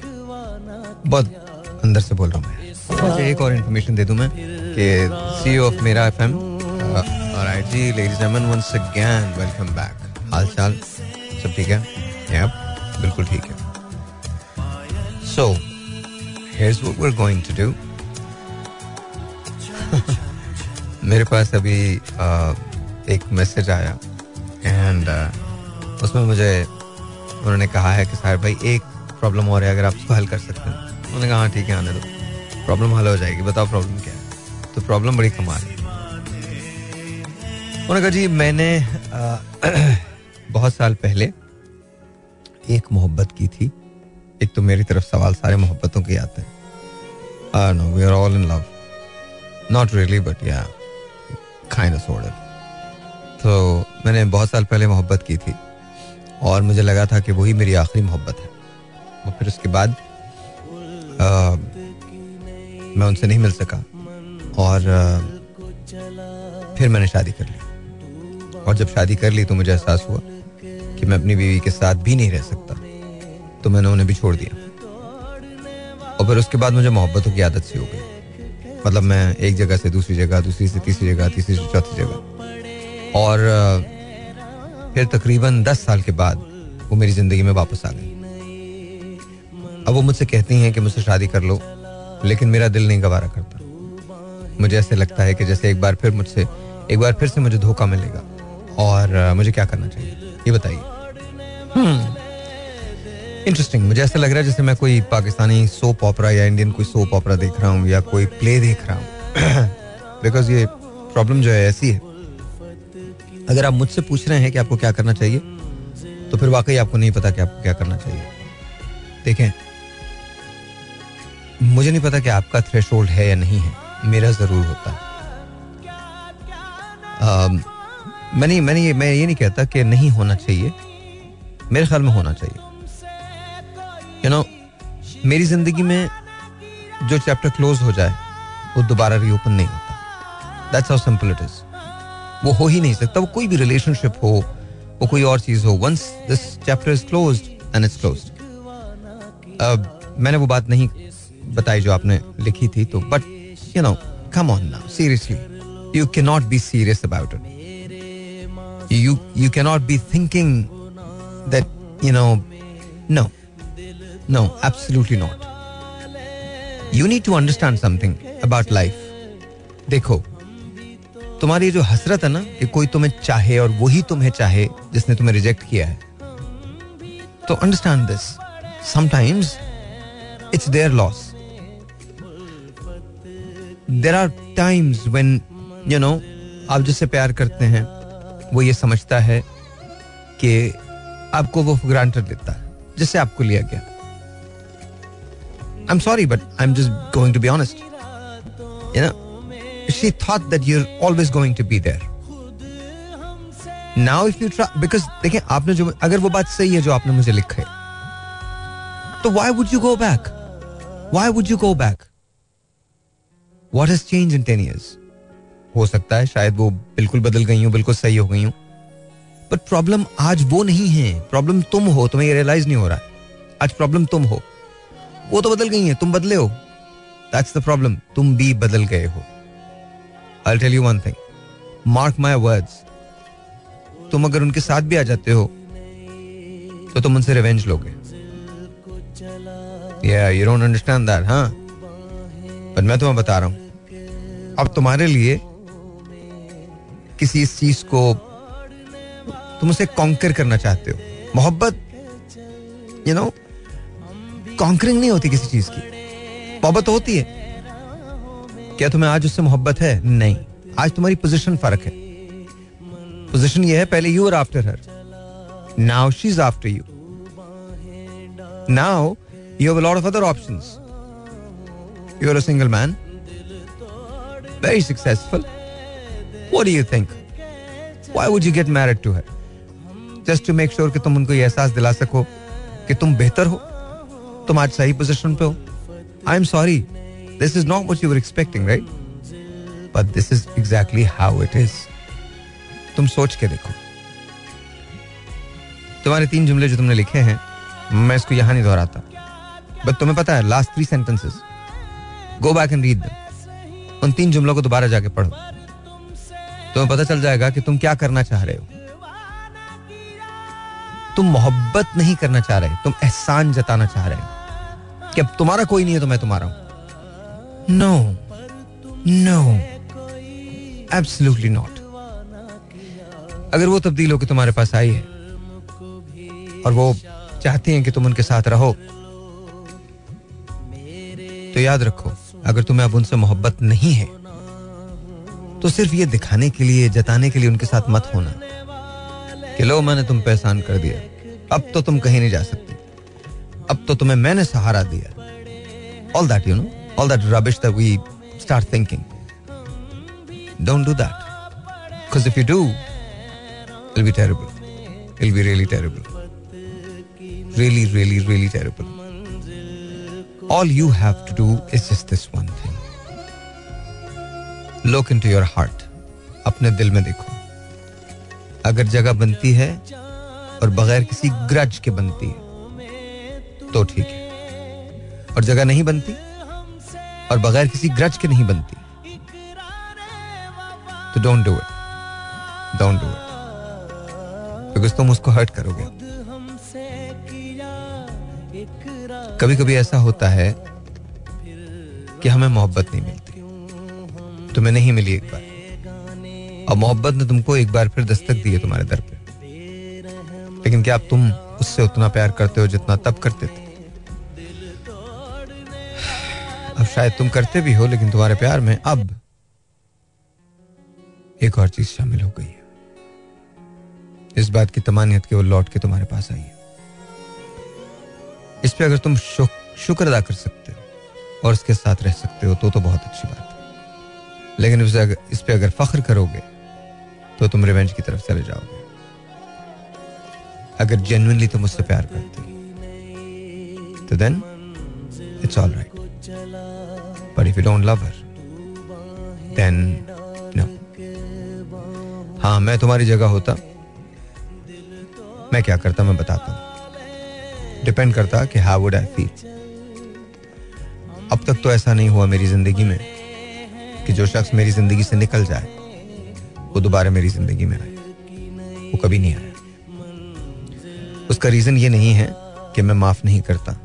बहुत अंदर से बोल रहा हूँ मैं एक और इन्फॉर्मेशन दे दूँ मैं कि सीईओ ऑफ़ मेरा एफएम Alright जी ladies and gentlemen once again welcome back. हाल चाल सब ठीक है? Yep, बिल्कुल ठीक है। सो here's what we're going to do. मेरे पास अभी uh, एक मैसेज आया। एंड uh, उसमें मुझे उन्होंने कहा है कि साहब भाई एक प्रॉब्लम और है अगर आप उसको हल कर सकते हैं। उन्होंने कहा हाँ ठीक है आने दो। प्रॉब्लम हल हो जाएगी। बताओ प्रॉब्लम क्या है? तो प्रॉब्लम बड़ी कमाल है। उन्होंने कहा जी मैंने बहुत साल पहले एक मोहब्बत की थी। एक तो मेरी तरफ़ सवाल सारे मोहब्बतों के आते हैं। No we are all in love not really but yeah kind of तो मैंने बहुत साल पहले मोहब्बत की थी और मुझे लगा था कि वही मेरी आखिरी मोहब्बत है। और फिर उसके बाद आ, मैं उनसे नहीं मिल सका और आ, फिर मैंने शादी कर ली। और जब शादी कर ली तो मुझे एहसास हुआ कि मैं अपनी बीवी के साथ भी नहीं रह सकता। तो मैंने उन्हें भी छोड़ दिया। और फिर उसके बाद मुझे मोहब्बतों की आदत सी हो गई। मतलब मैं एक जगह से दूसरी जगह, दूसरी से तीसरी जगह, तीसरी से चौथी जगह। और फिर तकरीबन दस साल के बाद वो मेरी ज़िंदगी में वापस आ गई। अब वो मुझसे कहती हैं कि मुझसे शादी कर लो, लेकिन मेरा दिल नहीं गवारा करता। मुझे ऐसे लगता है कि जैसे एक बार फिर मुझसे, एक बार फिर से मुझे धोखा मिलेगा। और मुझे क्या करना चाहिए? ये बताइए। Interesting hmm. मुझे ऐसा लग रहा है जैसे मैं कोई पाकिस्तानी सोप ऑपरा या इंडियन कोई सोप ऑपरा देख रहा हूँ या कोई प्ले देख रहा हूँ। बिकॉज़ ये प्रॉब्लम जो है ऐसी है। अगर आप मुझसे पूछ रहे हैं कि आपको क्या करना चाहिए तो फिर वाकई आपको नहीं पता कि आपको क्या करना चाहिए। देखें मुझे नहीं पता कि आपका थ्रेश है या नहीं है। मेरा ज़रूर होता। है मैं नहीं मैं नहीं मैं ये नहीं कहता कि नहीं होना चाहिए। मेरे ख्याल में होना चाहिए। यू नो मेरी ज़िंदगी में जो चैप्टर क्लोज हो जाए, वो दोबारा रीओपन नहीं होता। That's how simple it is वो हो ही नहीं सकता। वो कोई भी रिलेशनशिप हो, वो कोई और चीज़ हो। Once this chapter is close and it's close मैंने वो बात नहीं बताई जो आपने लिखी थी तो but you know come on now seriously you can not be serious about it you can not be thinking that you know no no absolutely not you need to understand something about life देखो, तुम्हारी जो हसरत है ना, कि कोई तुम्हें चाहे और वही तुम्हें चाहे, जिसने तुम्हें रिजेक्ट किया है। तो understand this sometimes it's their loss there are times when you know आप जिससे प्यार करते हैं वो ये समझता है कि आपको वो ग्रांटेड देता है जिससे आपको लिया गया। I am sorry but I am just going to be honest she thought that you're always going to be there now if you try because देखिए, आपने जो, अगर वो बात सही है जो आपने मुझे लिखा है तो why would you go back why would you go back what is change in ten years हो सकता है, शायद वो बिल्कुल बदल गई हूँ, बिल्कुल सही हो गई हूँ। बट प्रॉब्लम आज वो नहीं है। प्रॉब्लम तुम हो, तुम्हें रियलाइज़ नहीं हो रहा है। आज प्रॉब्लम तुम हो। वो तो बदल गई है, तुम बदले हो। दैट्स द प्रॉब्लम तुम भी बदल गए हो। I tell you one thing mark my words तुम अगर उनके साथ भी आ जाते हो तो तुम उनसे रिवेंज लोगे। या यू डोंट अंडरस्टैंड दैट हाँ। पर मैं तुम्हें बता रहा हूँ। अब तुम्हारे लिए किसी इस चीज़ को तुम उसे कॉन्कर करना चाहते हो। मोहब्बत यू नो कॉन्करिंग नहीं होती किसी चीज़ की। मोहब्बत होती है। क्या तुम्हें आज उससे मोहब्बत है? नहीं। आज तुम्हारी पोजीशन फ़र्क है। पोजीशन ये है, पहले यू और after her now she is after you now you have lot of other options you are a single man very successful what do you think why would you get married to her just to make sure कि तुम उनको ये एहसास दिला सको कि तुम बेहतर हो तुम आज सही पोजीशन पे हो। I am sorry is not what you were expecting, right? But this is exactly how it is. तुम सोच के देखो। तुम्हारे तीन जुमले जो तुमने लिखे हैं मैं इसको यहाँ नहीं दोहराता। बट तुम्हें पता है last three sentences go back and read उन तीन जुमलों को दोबारा जाके पढ़ो। तुम्हें पता चल जाएगा कि तुम क्या करना चाह रहे हो। तुम मोहब्बत नहीं करना चाह रहे, तुम एहसान जताना चाह रहे हो कि अब तुम्हारा कोई नहीं है तो मैं तुम्हारा हूँ। नो नो एब्सोल्युटली नॉट अगर वो तब्दील होकर तुम्हारे पास आई है और वो चाहती हैं कि तुम उनके साथ रहो तो याद रखो, अगर तुम्हें अब उनसे मोहब्बत नहीं है तो सिर्फ़ ये दिखाने के लिए, जताने के लिए उनके साथ मत होना कि लो, मैंने तुम पे एहसान कर दिया। अब तो तुम कहीं नहीं जा सकते। अब तो तुम्हें मैंने सहारा दिया। All that you know all that rubbish that start thinking don't do that because if you do will be terrible will be really terrible really really really terrible all you have to do is just this one thing look to your heart अपने दिल में देखो। अगर जगह बनती है और बगैर किसी ग्रज के बनती है तो ठीक है। और जगह नहीं बनती और बगैर किसी ग्रज के नहीं बनती तो don't do it don't do it because तुम उसको हर्ट करोगे। कभी कभी ऐसा होता है कि हमें मोहब्बत नहीं मिलती। तुम्हें नहीं मिली एक बार। और मोहब्बत ने तुमको एक बार फिर दस्तक दी है तुम्हारे दर पे। लेकिन क्या तुम उससे उतना प्यार करते हो जितना तब करते थे? अब शायद तुम करते भी हो, लेकिन तुम्हारे प्यार में अब एक और चीज़ शामिल हो गई है। इस बात की तमानियत के वो लौट के तुम्हारे पास आई है। इस पे अगर तुम शुक्र अदा कर सकते हो और उसके साथ रह सकते हो तो तो बहुत अच्छी बात। लेकिन उसे अगर, इस पे अगर फख्र करोगे तो तुम रिवेंज की तरफ़ चले जाओगे। अगर जेनुअनली तुम उससे प्यार करते तो then it's all right but if you don't love her then no हाँ मैं तुम्हारी जगह होता। मैं क्या करता मैं बताता हूँ। डिपेंड करता कि हाउ वुड आई फील अब तक तो ऐसा नहीं हुआ मेरी ज़िंदगी में। कि जो शख्स मेरी ज़िंदगी से निकल जाए, वो दोबारा मेरी ज़िंदगी में आए। वो कभी नहीं आया। उसका रीजन ये नहीं है कि मैं माफ़ नहीं करता।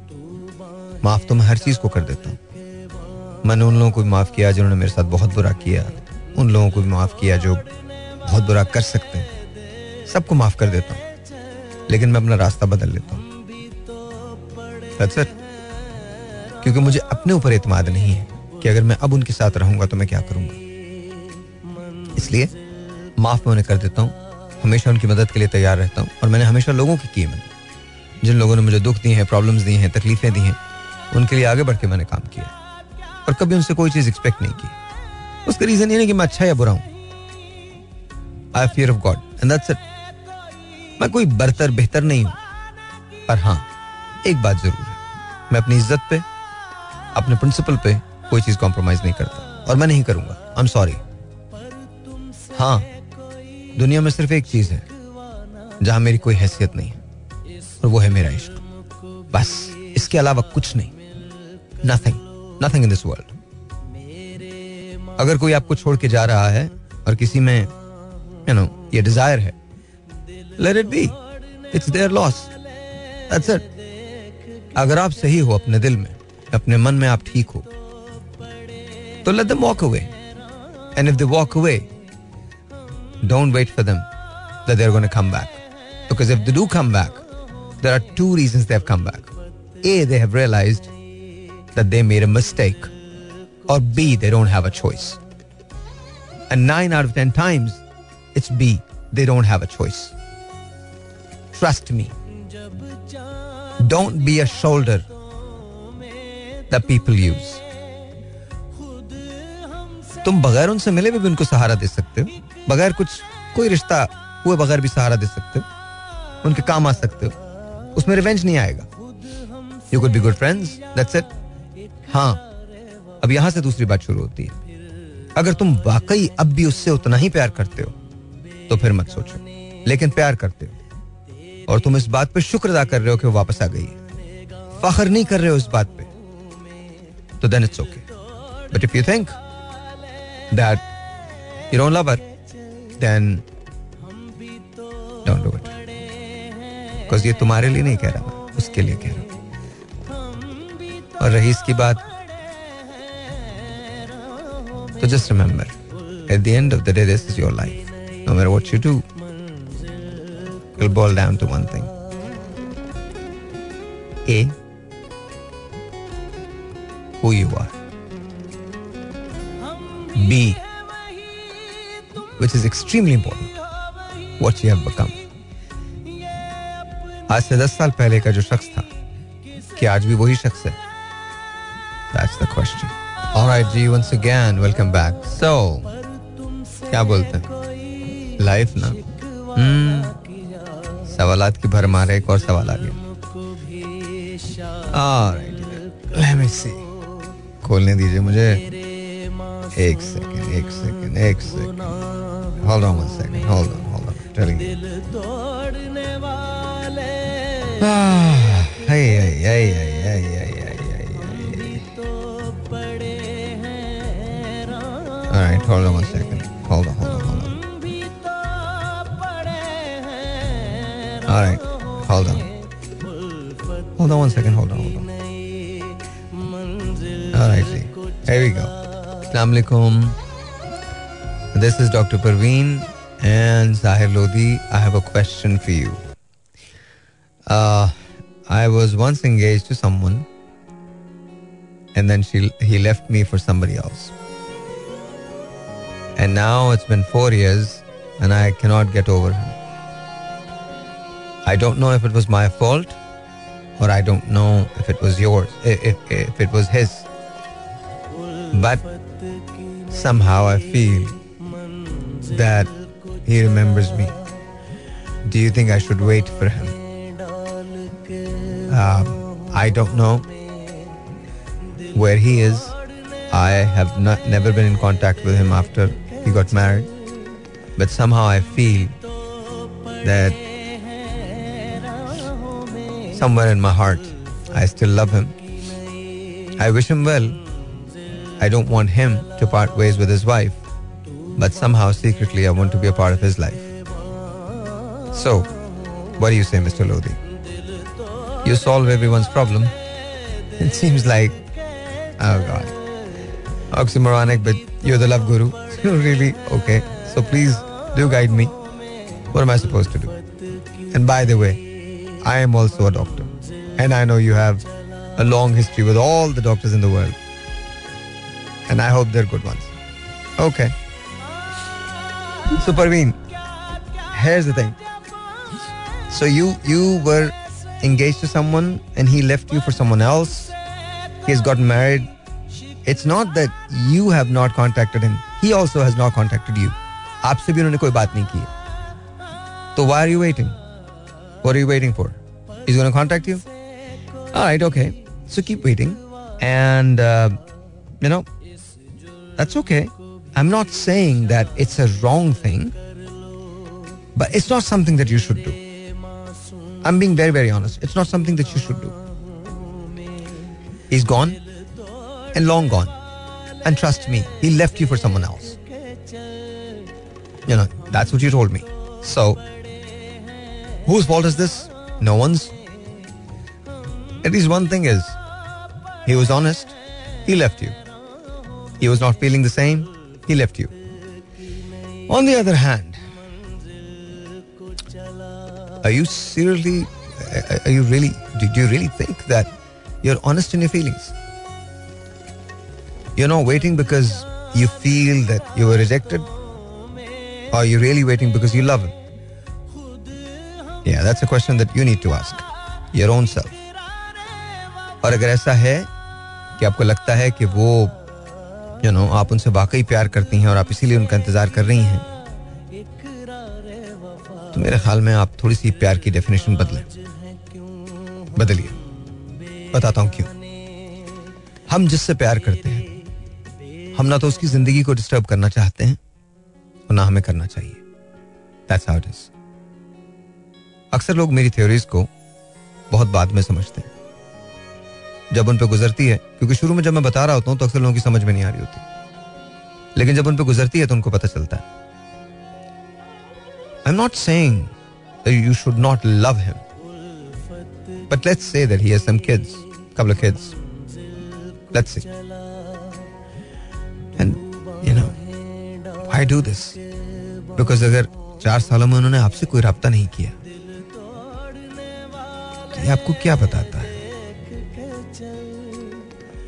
माफ़ तो मैं हर चीज़ को कर देता हूँ। मैंने उन लोगों को भी माफ़ किया जिन्होंने मेरे साथ बहुत बुरा किया। उन लोगों को भी माफ़ किया जो बहुत बुरा कर सकते हैं। सबको माफ़ कर देता हूँ। लेकिन मैं अपना रास्ता बदल लेता हूँ। क्योंकि मुझे अपने ऊपर एतमाद नहीं है। कि अगर मैं अब उनके साथ रहूँगा तो मैं क्या करूँगा? इसलिए माफ़ मैं उन्हें कर देता हूँ। हमेशा उनकी मदद के लिए तैयार रहता हूँ। और मैंने हमेशा लोगों की की मैंने जिन लोगों ने मुझे दुख दिए हैं प्रॉब्लम्स दी हैं, तकलीफें दी हैं, उनके लिए आगे बढ़ के मैंने काम किया और कभी उनसे कोई चीज़ एक्सपेक्ट नहीं की। उसका रीजन ये नहीं कि मैं अच्छा या बुरा हूँ। I fear of God and that's it मैं कोई बरतर, बेहतर नहीं हूँ। पर हाँ एक बात ज़रूर है। मैं अपनी इज़्ज़त पे, अपने प्रिंसिपल पे कोई चीज़ कॉम्प्रोमाइज नहीं करता। और मैं नहीं करूँगा। आई एम सॉरी हाँ दुनिया में सिर्फ़ एक चीज़ है, जहाँ मेरी कोई हैसियत नहीं है, और वो है मेरा इश्क। बस, इसके अलावा कुछ नहीं। Nothing nothing in this world अगर कोई आपको छोड़ के जा रहा है, और किसी में यू नो ये डिज़ायर है let it be it's their loss that's it अगर आप सही हो अपने दिल में, अपने मन में आप ठीक हो So let them walk away. And if they walk away, don't wait for them that they're going to come back. Because if they do come back, there are two reasons they have come back. A, they have realized that they made a mistake. Or B, they don't have a choice. And nine out of ten times, it's B, they don't have a choice. Trust me. Don't be a shoulder that people use. तुम बगैर उनसे मिले भी, भी उनको सहारा दे सकते हो। बगैर कुछ कोई रिश्ता हुए बगैर भी सहारा दे सकते हो। उनके काम आ सकते हो। उसमें रिवेंज नहीं आएगा। You could be good friends that's it हाँ अब यहाँ से दूसरी बात शुरू होती है। अगर तुम वाकई अब भी उससे उतना ही प्यार करते हो तो फिर मत सोचो। लेकिन प्यार करते हो। और तुम इस बात पे शुक्र अदा कर रहे हो कि वो वापस आ गई फखर नहीं कर रहे हो इस बात पे। तो then it's okay but if you think that you don't love her then don't do it because ये तुम्हारे लिए नहीं कह रहा मैं, उसके लिए कह रहा हूँ। और रही इसकी बात तो just remember at the end of the day this is your life no matter what you do will ball down to one thing a who you are. B, which is extremely important, what you have become. आज से दस साल पहले का जो शख्स था क्या आज भी वही शख्स है That's the question. All right, ji once again, welcome back. So, क्या बोलते हैं लाइफ ना hmm, सवालात की भर मारे एक और सवाल आ गया All right, let me see. खोलने दीजिए मुझे Egg second, egg second, egg second. Hold on one second. Hold on, hold on. I'm telling you. Ah, hey, hey, hey, hey, hey, hey, hey, hey, hey. All right, hold on one second. Hold on, hold on, hold on. All right, hold on. Hold on one second. Hold on, hold on. All right, see. Here we go. Assalamu alaikum. This is Dr. Parveen and Zahir Lodi. I have a question for you. Uh, I was once engaged to someone and then she he left me for somebody else. And now it's been four years and I cannot get over him. I don't know if it was my fault or I don't know if it was yours, if, if, if it was his. But somehow I feel that he remembers me. Do you think I should wait for him? Um, I don't know where he is. I have not never been in contact with him after he got married. But somehow I feel that somewhere in my heart I still love him. I wish him well. I don't want him to part ways with his wife, but somehow secretly I want to be a part of his life. So, what do you say, Mr. Lodi? You solve everyone's problem. It seems like, oh God, oxymoronic, but you're the love guru. really? Okay. So please do guide me. What am I supposed to do? And by the way, I am also a doctor. And I know you have a long history with all the doctors in the world And I hope they're good ones. Okay. So Parveen, here's the thing. So you you were engaged to someone and he left you for someone else. He's gotten married. It's not that you have not contacted him. He also has not contacted you. आपसे भी उन्होंने कोई बात नहीं की तो why are you waiting? What are you waiting for? He's going to contact you? All right, okay. So keep waiting. And, uh, you know, that's okay. I'm not saying that it's a wrong thing, but it's not something that you should do. I'm being very, very honest. It's not something that you should do. He's gone and long gone. And trust me, he left you for someone else. You know, that's what you told me. So, whose fault is this? No one's. At least one thing is, he was honest, he left you. He was not feeling the same, he left you. On the other hand, are you seriously, are you really, do you really think that you're honest in your feelings? You're not waiting because you feel that you were rejected? Or are you really waiting because you love him? Yeah, that's a question that you need to ask your own self. और अगर ऐसा है कि आपको लगता है कि वो यू नो आप उनसे वाकई प्यार करती हैं और आप इसीलिए उनका इंतज़ार कर रही हैं। तो मेरे ख्याल में आप थोड़ी सी प्यार की डेफिनेशन बदलें। बदलिए। बताता हूँ क्यों। हम जिससे प्यार करते हैं, हम ना तो उसकी ज़िंदगी को डिस्टर्ब करना चाहते हैं और ना हमें करना चाहिए. अक्सर लोग मेरी थ्योरीज को बहुत बाद में समझते हैं। जब उन पर गुजरती है, क्योंकि शुरू में जब मैं बता रहा होता हूँ तो अक्सर लोगों की समझ में नहीं आ रही होती। लेकिन जब उन पे गुजरती है तो उनको पता चलता है। I am not saying you should not love him but let's say that he has some kids अगर चार सालों में उन्होंने आपसे कोई रब्ता नहीं किया तो ये आपको क्या बताता है?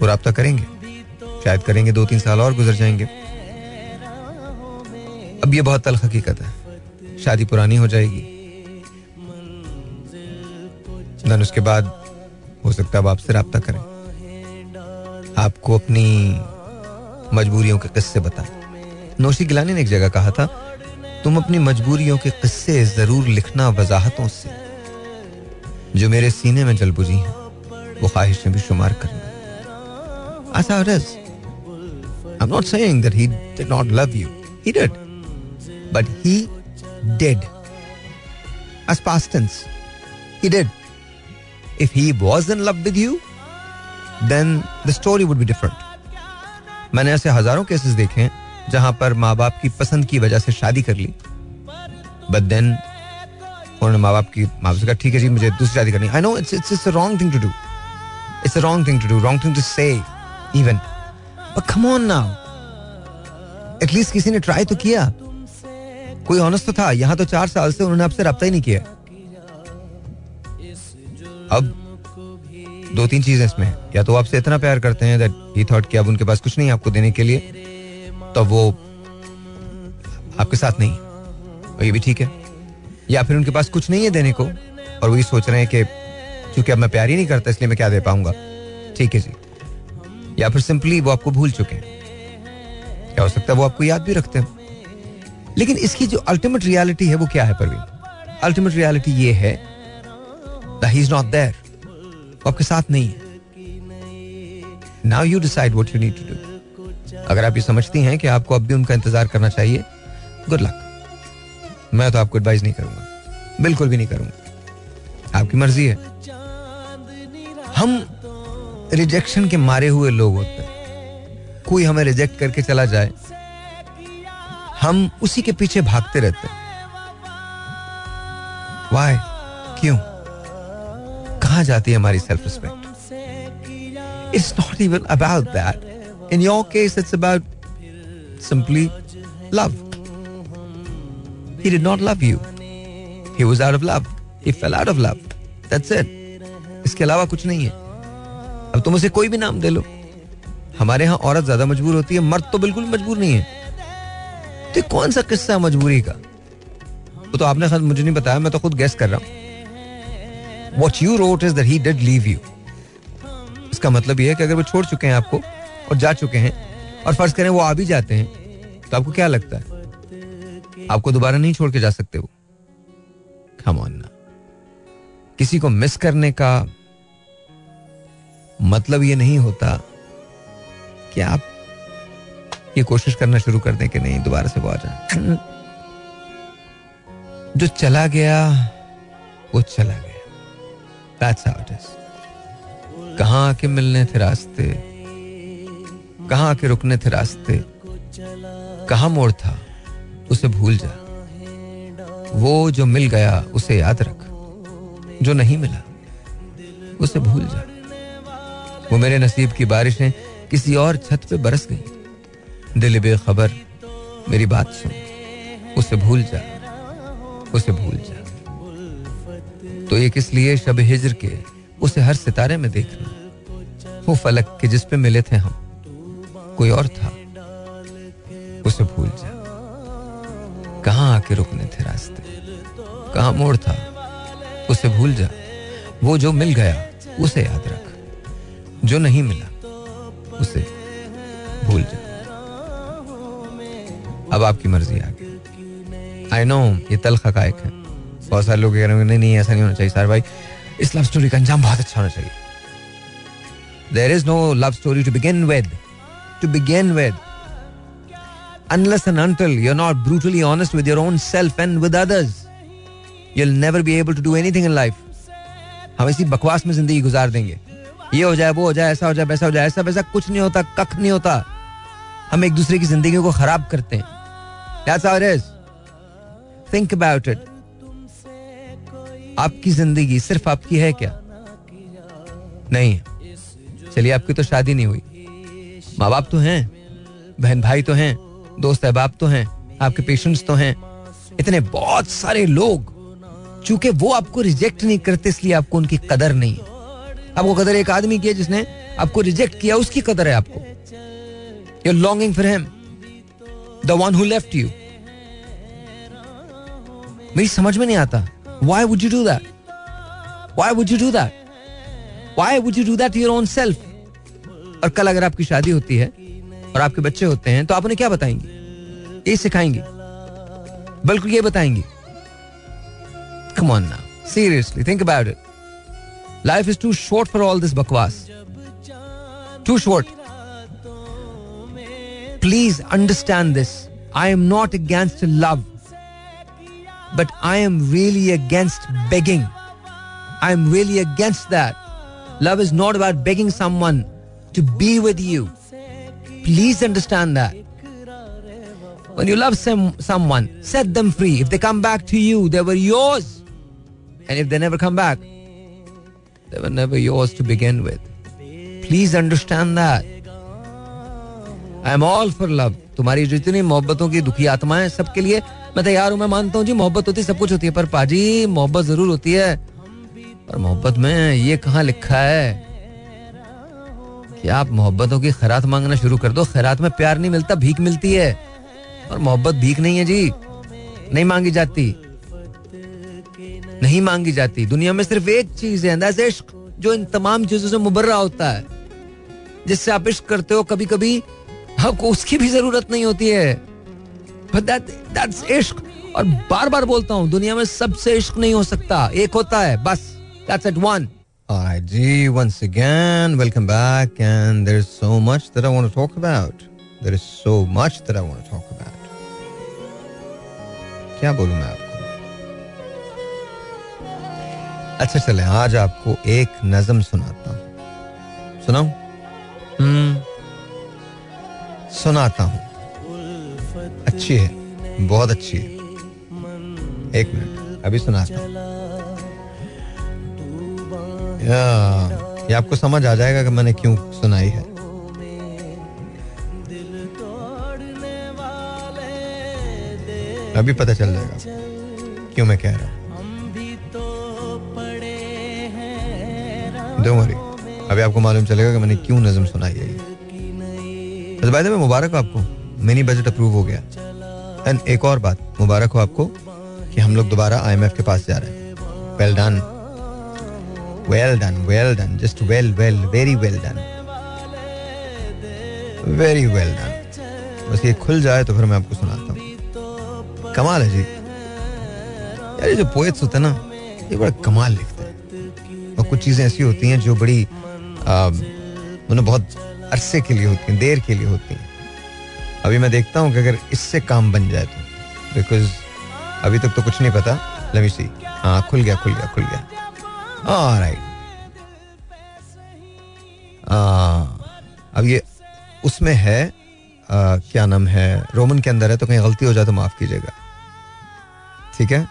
वो रब्ता करेंगे। शायद करेंगे दो तीन साल और गुजर जाएँगे। अब ये बहुत तलख हकीकत है। शादी पुरानी हो जाएगी। देन उसके बाद हो सकता है अब आपसे रब्ता करें। आपको अपनी मजबूरियों के किस्से बताएँ। नौशी गिलानी ने एक जगह कहा था, तुम अपनी मजबूरियों के किस्से ज़रूर लिखना वजाहतों से। जो मेरे सीने में जल बुझी हैं, वो ख्वाहिशें भी शुमार करना That's how it is. I'm not saying that he did not love you. He did. But he did. As past tense. He did. If he was in love with you, then the story would be different. मैंने ऐसे हजारों cases देखे हैं जहां पर माँ बाप की पसंद की वजह से शादी कर ली बट देन उन्होंने माँ बाप की माँ बाप से कहा ठीक है जी मुझे दूसरी शादी करनी I know it's it's it's wrong thing to do it's wrong thing to do wrong thing to say even but come on now at least किसी ने ट्राई तो किया। कोई ऑनेस्ट तो था। यहाँ तो चार साल से उन्होंने आपसे रब्ता ही नहीं किया। अब दो तीन चीज़ें इसमें या तो आपसे इतना प्यार करते हैं दैट ही थॉट कि अब उनके पास कुछ नहीं आपको देने के लिए तो वो आपके साथ नहीं। और ये भी ठीक है। या फिर उनके पास कुछ नहीं है देने को, और वो ये सोच रहे हैं कि क्योंकि अब मैं प्यार ही नहीं करता, इसलिए मैं क्या दे पाऊँगा। ठीक है जी। या फिर सिंपली वो आपको भूल चुके हैं। क्या हो सकता है वो आपको याद भी रखते हैं। लेकिन इसकी जो अल्टीमेट रियलिटी है वो क्या है, परवीन? अल्टीमेट रियलिटी ये है ही इज़ नॉट देयर वो आपके साथ नहीं है। Now you decide what you need to do अगर आप ये समझती हैं कि आपको अब भी उनका इंतज़ार करना चाहिए गुड लक मैं तो आपको एडवाइस नहीं करूँगा। बिल्कुल भी नहीं करूँगा। आपकी मर्ज़ी है। हम रिजेक्शन के मारे हुए लोग होते हैं कोई हमें रिजेक्ट करके चला जाए, हम उसी के पीछे भागते रहते हैं वाई क्यों कहा जाती है हमारी self respect it's not even about that in your case it's about simply love He did not love you. He was out of love. He fell out of love. That's it. इसके अलावा कुछ नहीं है अब तुम उसे कोई भी नाम दे लो। हमारे यहाँ औरत ज़्यादा मजबूर होती है, मर्द तो बिल्कुल मजबूर नहीं है। तो कौन सा किस्सा है मजबूरी का? वो तो आपने मुझे नहीं बताया, मैं तो खुद गैस कर रहा हूँ। What you wrote is that he did leave you इसका मतलब यह है कि अगर वो छोड़ चुके हैं आपको और जा चुके हैं और फ़र्ज़ करें वो आ भी जाते हैं तो आपको क्या लगता है? आपको दोबारा नहीं छोड़ के जा सकते वो। कम ना। किसी को मिस करने का मतलब ये नहीं होता कि आप ये कोशिश करना शुरू कर दें कि नहीं दोबारा से वो आ जाए। जो चला गया वो चला गया। That's how it is. कहाँ आके मिलने थे रास्ते? कहाँ आके रुकने थे रास्ते? कहा मोड़ था? उसे भूल जा। वो जो मिल गया उसे याद रख। जो नहीं मिला उसे भूल जा। वो मेरे नसीब की बारिशें किसी और छत पे बरस गई। दिल बेखबर मेरी बात सुन, उसे भूल जा, उसे भूल जा। तो ये किस लिए शब हिजर के उसे हर सितारे में देखना? वो फलक के जिस पे मिले थे हम, कोई और था, उसे भूल जा। कहाँ आके रुकने थे रास्ते? कहाँ मोड़ था? उसे भूल जा। वो जो मिल गया, उसे याद रख। जो नहीं मिला उसे भूल जा अब आपकी मर्ज़ी आ गई। आई नो ये तल हकायक है। बहुत सारे लोग कह रहे हैं नहीं नहीं ऐसा नहीं होना चाहिए सर भाई। इस लव स्टोरी का अंजाम बहुत अच्छा होना चाहिए। There is no love story to begin with to begin with unless and until you're not brutally honest with your own self and with others, you'll never be able to do anything in life. हम इसी बकवास में ज़िंदगी गुजार देंगे। ये हो जाए, वो हो जाए, ऐसा हो जाए, वैसा हो जाए, ऐसा वैसा कुछ नहीं होता, कख नहीं होता। हम एक दूसरे की ज़िंदगी को खराब करते हैं। That's how it. आपकी ज़िंदगी सिर्फ़ आपकी है क्या? नहीं चलिए, आपकी तो शादी नहीं हुई। माँ बाप तो हैं बहन भाई तो हैं, दोस्त अहबाब तो हैं, आपके पेशेंट्स तो हैं। इतने बहुत सारे लोग, चूँकि वो आपको रिजेक्ट नहीं करते, इसलिए आपको उनकी कदर नहीं है। आपको कदर एक आदमी की है जिसने आपको रिजेक्ट किया, उसकी कदर है आपको। You longing for him the one who left you मेरी समझ में नहीं आता। Why would you do that why would you do that why would you do that your own self और कल अगर आपकी शादी होती है और आपके बच्चे होते हैं तो आप उन्हें क्या बताएँगे? ये सिखाएँगे। बल्कि ये बताएँगे। Come on now seriously think about it Life is too short for all this bakwas. Too short. Please understand this. I am not against love, but I am really against begging. I am really against that. Love is not about begging someone to be with you. Please understand that. When you love some, someone, set them free. If they come back to you, they were yours. And if they never come back, they were never yours to begin with. Please understand that. I am all for love. तुम्हारी जितनी मोहब्बतों की दुखी आत्माएँ सबके लिए, मैं तैयार हूँ, मैं मानता हूँ जी, मोहब्बत होती सब कुछ होती है, पर पाजी, मोहब्बत ज़रूर होती है पर मोहब्बत में ये कहाँ लिखा है कि आप मोहब्बतों की खैरात मांगना शुरू कर दो, खैरात में प्यार नहीं मिलता, भीख मिलती है और मोहब्बत भीख नहीं है जी, नहीं मांगी जाती नहीं मांगी जाती। दुनिया में सिर्फ़ एक चीज़ है अंदाज इश्क, जो इन तमाम चीज़ों से मुबर्रा होता है। जिससे आप इश्क करते हो कभी कभी आपको उसकी भी ज़रूरत नहीं होती है। इश्क। और बार बार बोलता हूँ, दुनिया में सबसे इश्क नहीं हो सकता। एक होता है, बस that's at one I G once again welcome back and there is so much that I want to talk about there is so much that I want to talk about क्या बोलूँ मैं आपको? अच्छा चले आज आपको एक नज्म सुनाता हूँ। सुनाऊं? हम्म। सुनाता हूँ। अच्छी है बहुत अच्छी है। एक मिनट अभी सुनाता हूँ। या, ये आपको समझ आ जाएगा कि मैंने क्यों सुनाई है। अभी पता चल जाएगा क्यों मैं कह रहा हूँ। Don't worry. अभी आपको मालूम चलेगा कि मैंने क्यों नज्म सुनाई है ये। बाय द वे मुबारक हो आपको। मिनी बजट अप्रूव हो गया। एंड एक और बात, मुबारक हो आपको कि हम लोग दोबारा आईएमएफ के पास जा रहे हैं। Well done well done well done just well well very well done very well done बस ये खुल जाए तो फिर मैं आपको सुनाता हूँ। कमाल है जी। यार ये जो पोएट्स होते हैं ना, ये बड़ा कमाल लिखते और कुछ चीज़ें ऐसी होती हैं जो बड़ी मतलब बहुत अरसे के लिए होती हैं देर के लिए होती हैं। अभी मैं देखता हूँ कि अगर इससे काम बन जाए तो बिकॉज़ अभी तक तो कुछ नहीं पता। लमी सी हाँ खुल गया खुल गया खुल गया। राइट अब ये उसमें है आ, क्या नाम है? रोमन के अंदर है तो कहीं गलती हो जाए तो माफ़ कीजिएगा। ठीक है?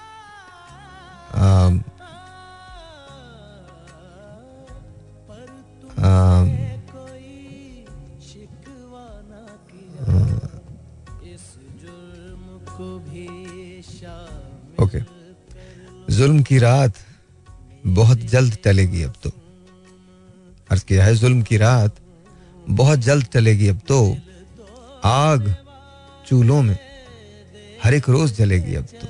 रात बहुत जल्द टलेगी अब तो। अर्ज़ किया है, जुल्म की रात बहुत जल्द टलेगी अब तो। आग चूल्हों में हर एक रोज जलेगी अब तो।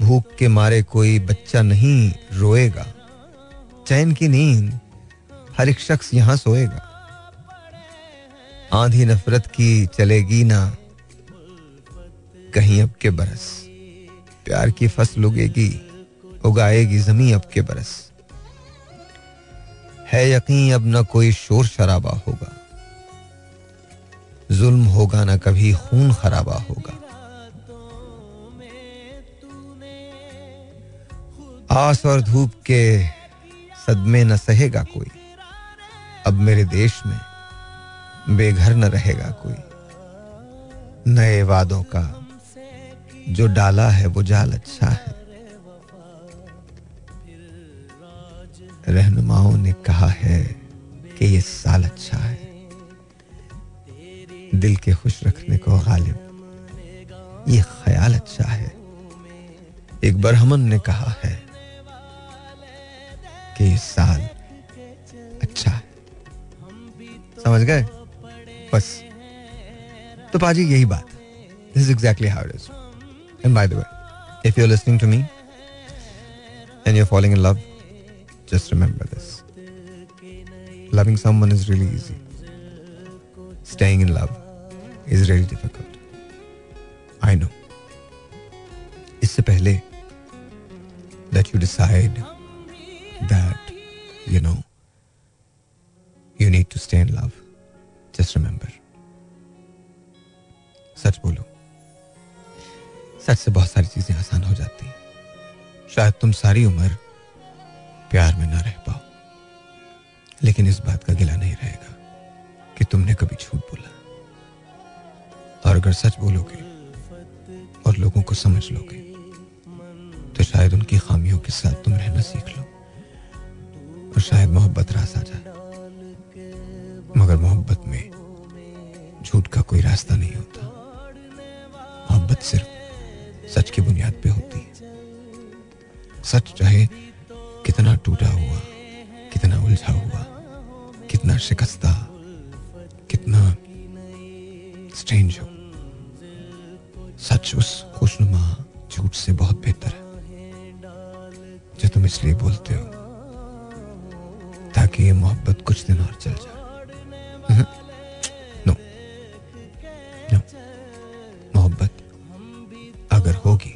भूख के मारे कोई बच्चा नहीं रोएगा। चैन की नींद हर एक शख्स यहाँ सोएगा। आंधी नफरत की चलेगी ना, कहीं अब के बरस। प्यार की फ़सल उगेगी उगाएगी जमी अब के बरस। है यकीन अब न कोई शोर शराबा होगा। जुल्म होगा ना कभी खून खराबा होगा। आस और धूप के सदमे न सहेगा कोई। अब मेरे देश में बेघर न रहेगा कोई। नए वादों का जो डाला है वो जाल अच्छा है। रहनुमाओं ने कहा है कि ये साल अच्छा है। दिल के खुश रखने को गालिब। ये ख्याल अच्छा है। एक बरहमन ने कहा है कि इस साल अच्छा है। समझ गए? बस। तो पाजी यही बात। This exactly how it is and by the way if you are listening to me and you are following in love just remember this loving someone is really easy staying in love is really difficult i know इससे पहले that you decide that you know you need to stay in love just remember सच बोलो सच से बहुत सारी चीज़ें आसान हो जाती हैं। शायद तुम सारी उम्र प्यार में ना रह पाओ। लेकिन इस बात का गिला नहीं रहेगा कि तुमने कभी झूठ बोला। और अगर सच बोलोगे और लोगों को समझ लोगे तो शायद उनकी खामियों के साथ तुम रहना सीख लो। और शायद मोहब्बत रास आ जाए। मगर मोहब्बत में झूठ का कोई रास्ता नहीं होता। मोहब्बत सिर्फ़ सच की बुनियाद पे होती है। सच चाहे कितना टूटा हुआ, कितना उलझा हुआ, कितना शिकस्ता, कितना स्ट्रेंज हो। सच उस खुशनुमा झूठ से बहुत बेहतर है, जो तुम इसलिए बोलते हो, ताकि ये मोहब्बत कुछ दिन और चल जाए। नो नो मोहब्बत अगर होगी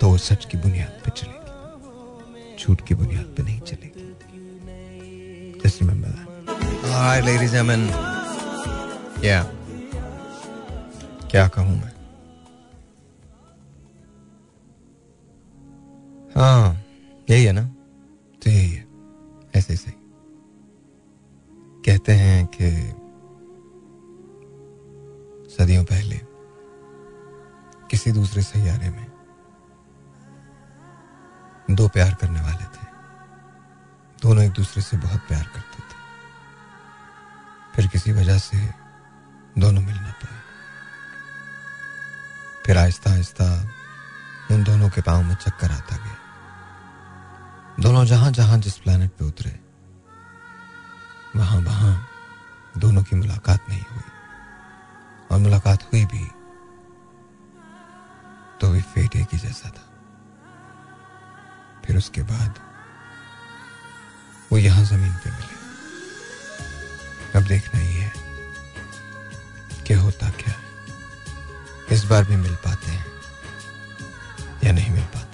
तो वो सच की बुनियाद पर चलेगी झूठ की बुनियाद पर नहीं चलेगी। जस्ट रिमेंबर क्या कहूँ मैं? हाँ यही है ना? दूसरे से बहुत प्यार करते थे। फिर किसी वजह से दोनों मिल ना पाए फिर आहिस्ता आहिस्ता उन दोनों के पाँव में चक्कर आता गया। दोनों जहाँ जहाँ जिस प्लेनेट पे उतरे वहाँ वहाँ दोनों की मुलाकात नहीं हुई। और मुलाकात हुई भी तो भी फेट एक ही जैसा था। फिर उसके बाद वो यहाँ ज़मीन पे मिले। अब देखना ही है कि होता क्या इस बार भी मिल पाते हैं या नहीं मिल पाते।